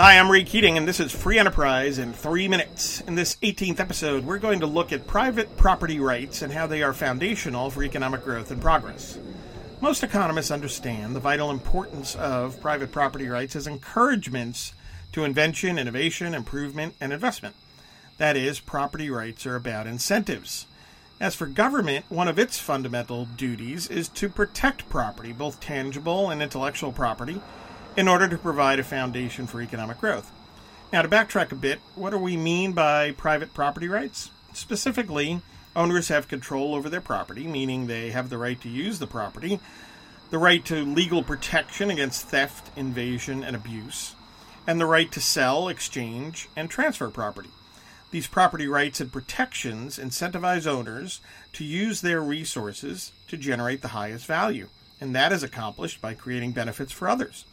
Hi, I'm Ray Keating, and this is Free Enterprise in three minutes. In this 18th episode, we're going to look at private property rights and how they are foundational for economic growth and progress. Most economists understand the vital importance of private property rights as encouragements to invention, innovation, improvement, and investment. That is, property rights are about incentives. As for government, one of its fundamental duties is to protect property, both tangible and intellectual property in order to provide a foundation for economic growth. Now, to backtrack a bit, what do we mean by private property rights? Specifically, owners have control over their property, meaning they have the right to use the property, the right to legal protection against theft, invasion, and abuse, and the right to sell, exchange, and transfer property. These property rights and protections incentivize owners to use their resources to generate the highest value, and that is accomplished by creating benefits for others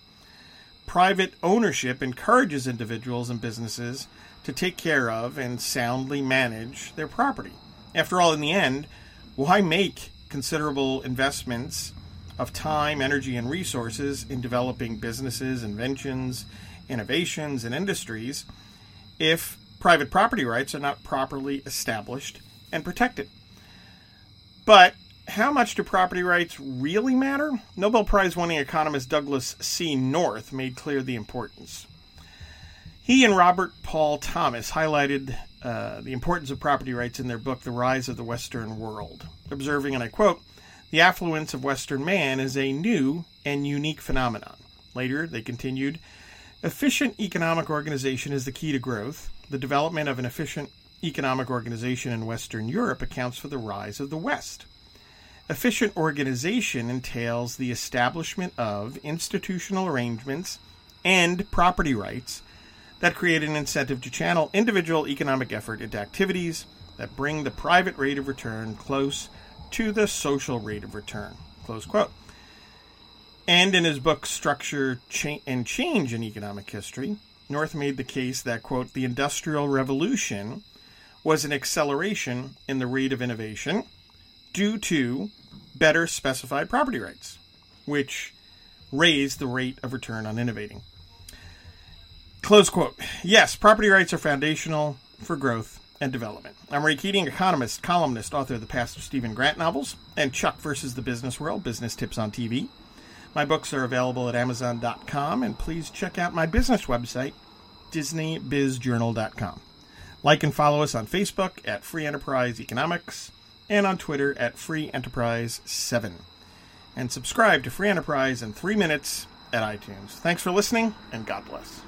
private ownership encourages individuals and businesses to take care of and soundly manage their property. After all, in the end, why make considerable investments of time, energy, and resources in developing businesses, inventions, innovations, and industries if private property rights are not properly established and protected? But how much do property rights really matter? Nobel Prize winning economist Douglass C. North made clear the importance. He and Robert Paul Thomas highlighted uh, the importance of property rights in their book, The Rise of the Western World, observing, and I quote, the affluence of Western man is a new and unique phenomenon. Later, they continued, efficient economic organization is the key to growth. The development of an efficient economic organization in Western Europe accounts for the rise of the West. Efficient organization entails the establishment of institutional arrangements and property rights that create an incentive to channel individual economic effort into activities that bring the private rate of return close to the social rate of return. Close quote. And in his book Structure and Change in Economic History, North made the case that, quote, the Industrial Revolution was an acceleration in the rate of innovation due to better specified property rights, which raise the rate of return on innovating. Close quote. Yes, property rights are foundational for growth and development. I'm Ray Keating, economist, columnist, author of the Pastor Stephen Grant novels and Chuck versus the Business World, Business Tips on TV. My books are available at Amazon.com, and please check out my business website, DisneyBizJournal.com. Like and follow us on Facebook at Free Enterprise Economics and on Twitter at Free Enterprise 7. And subscribe to Free Enterprise in three minutes at iTunes. Thanks for listening, and God bless.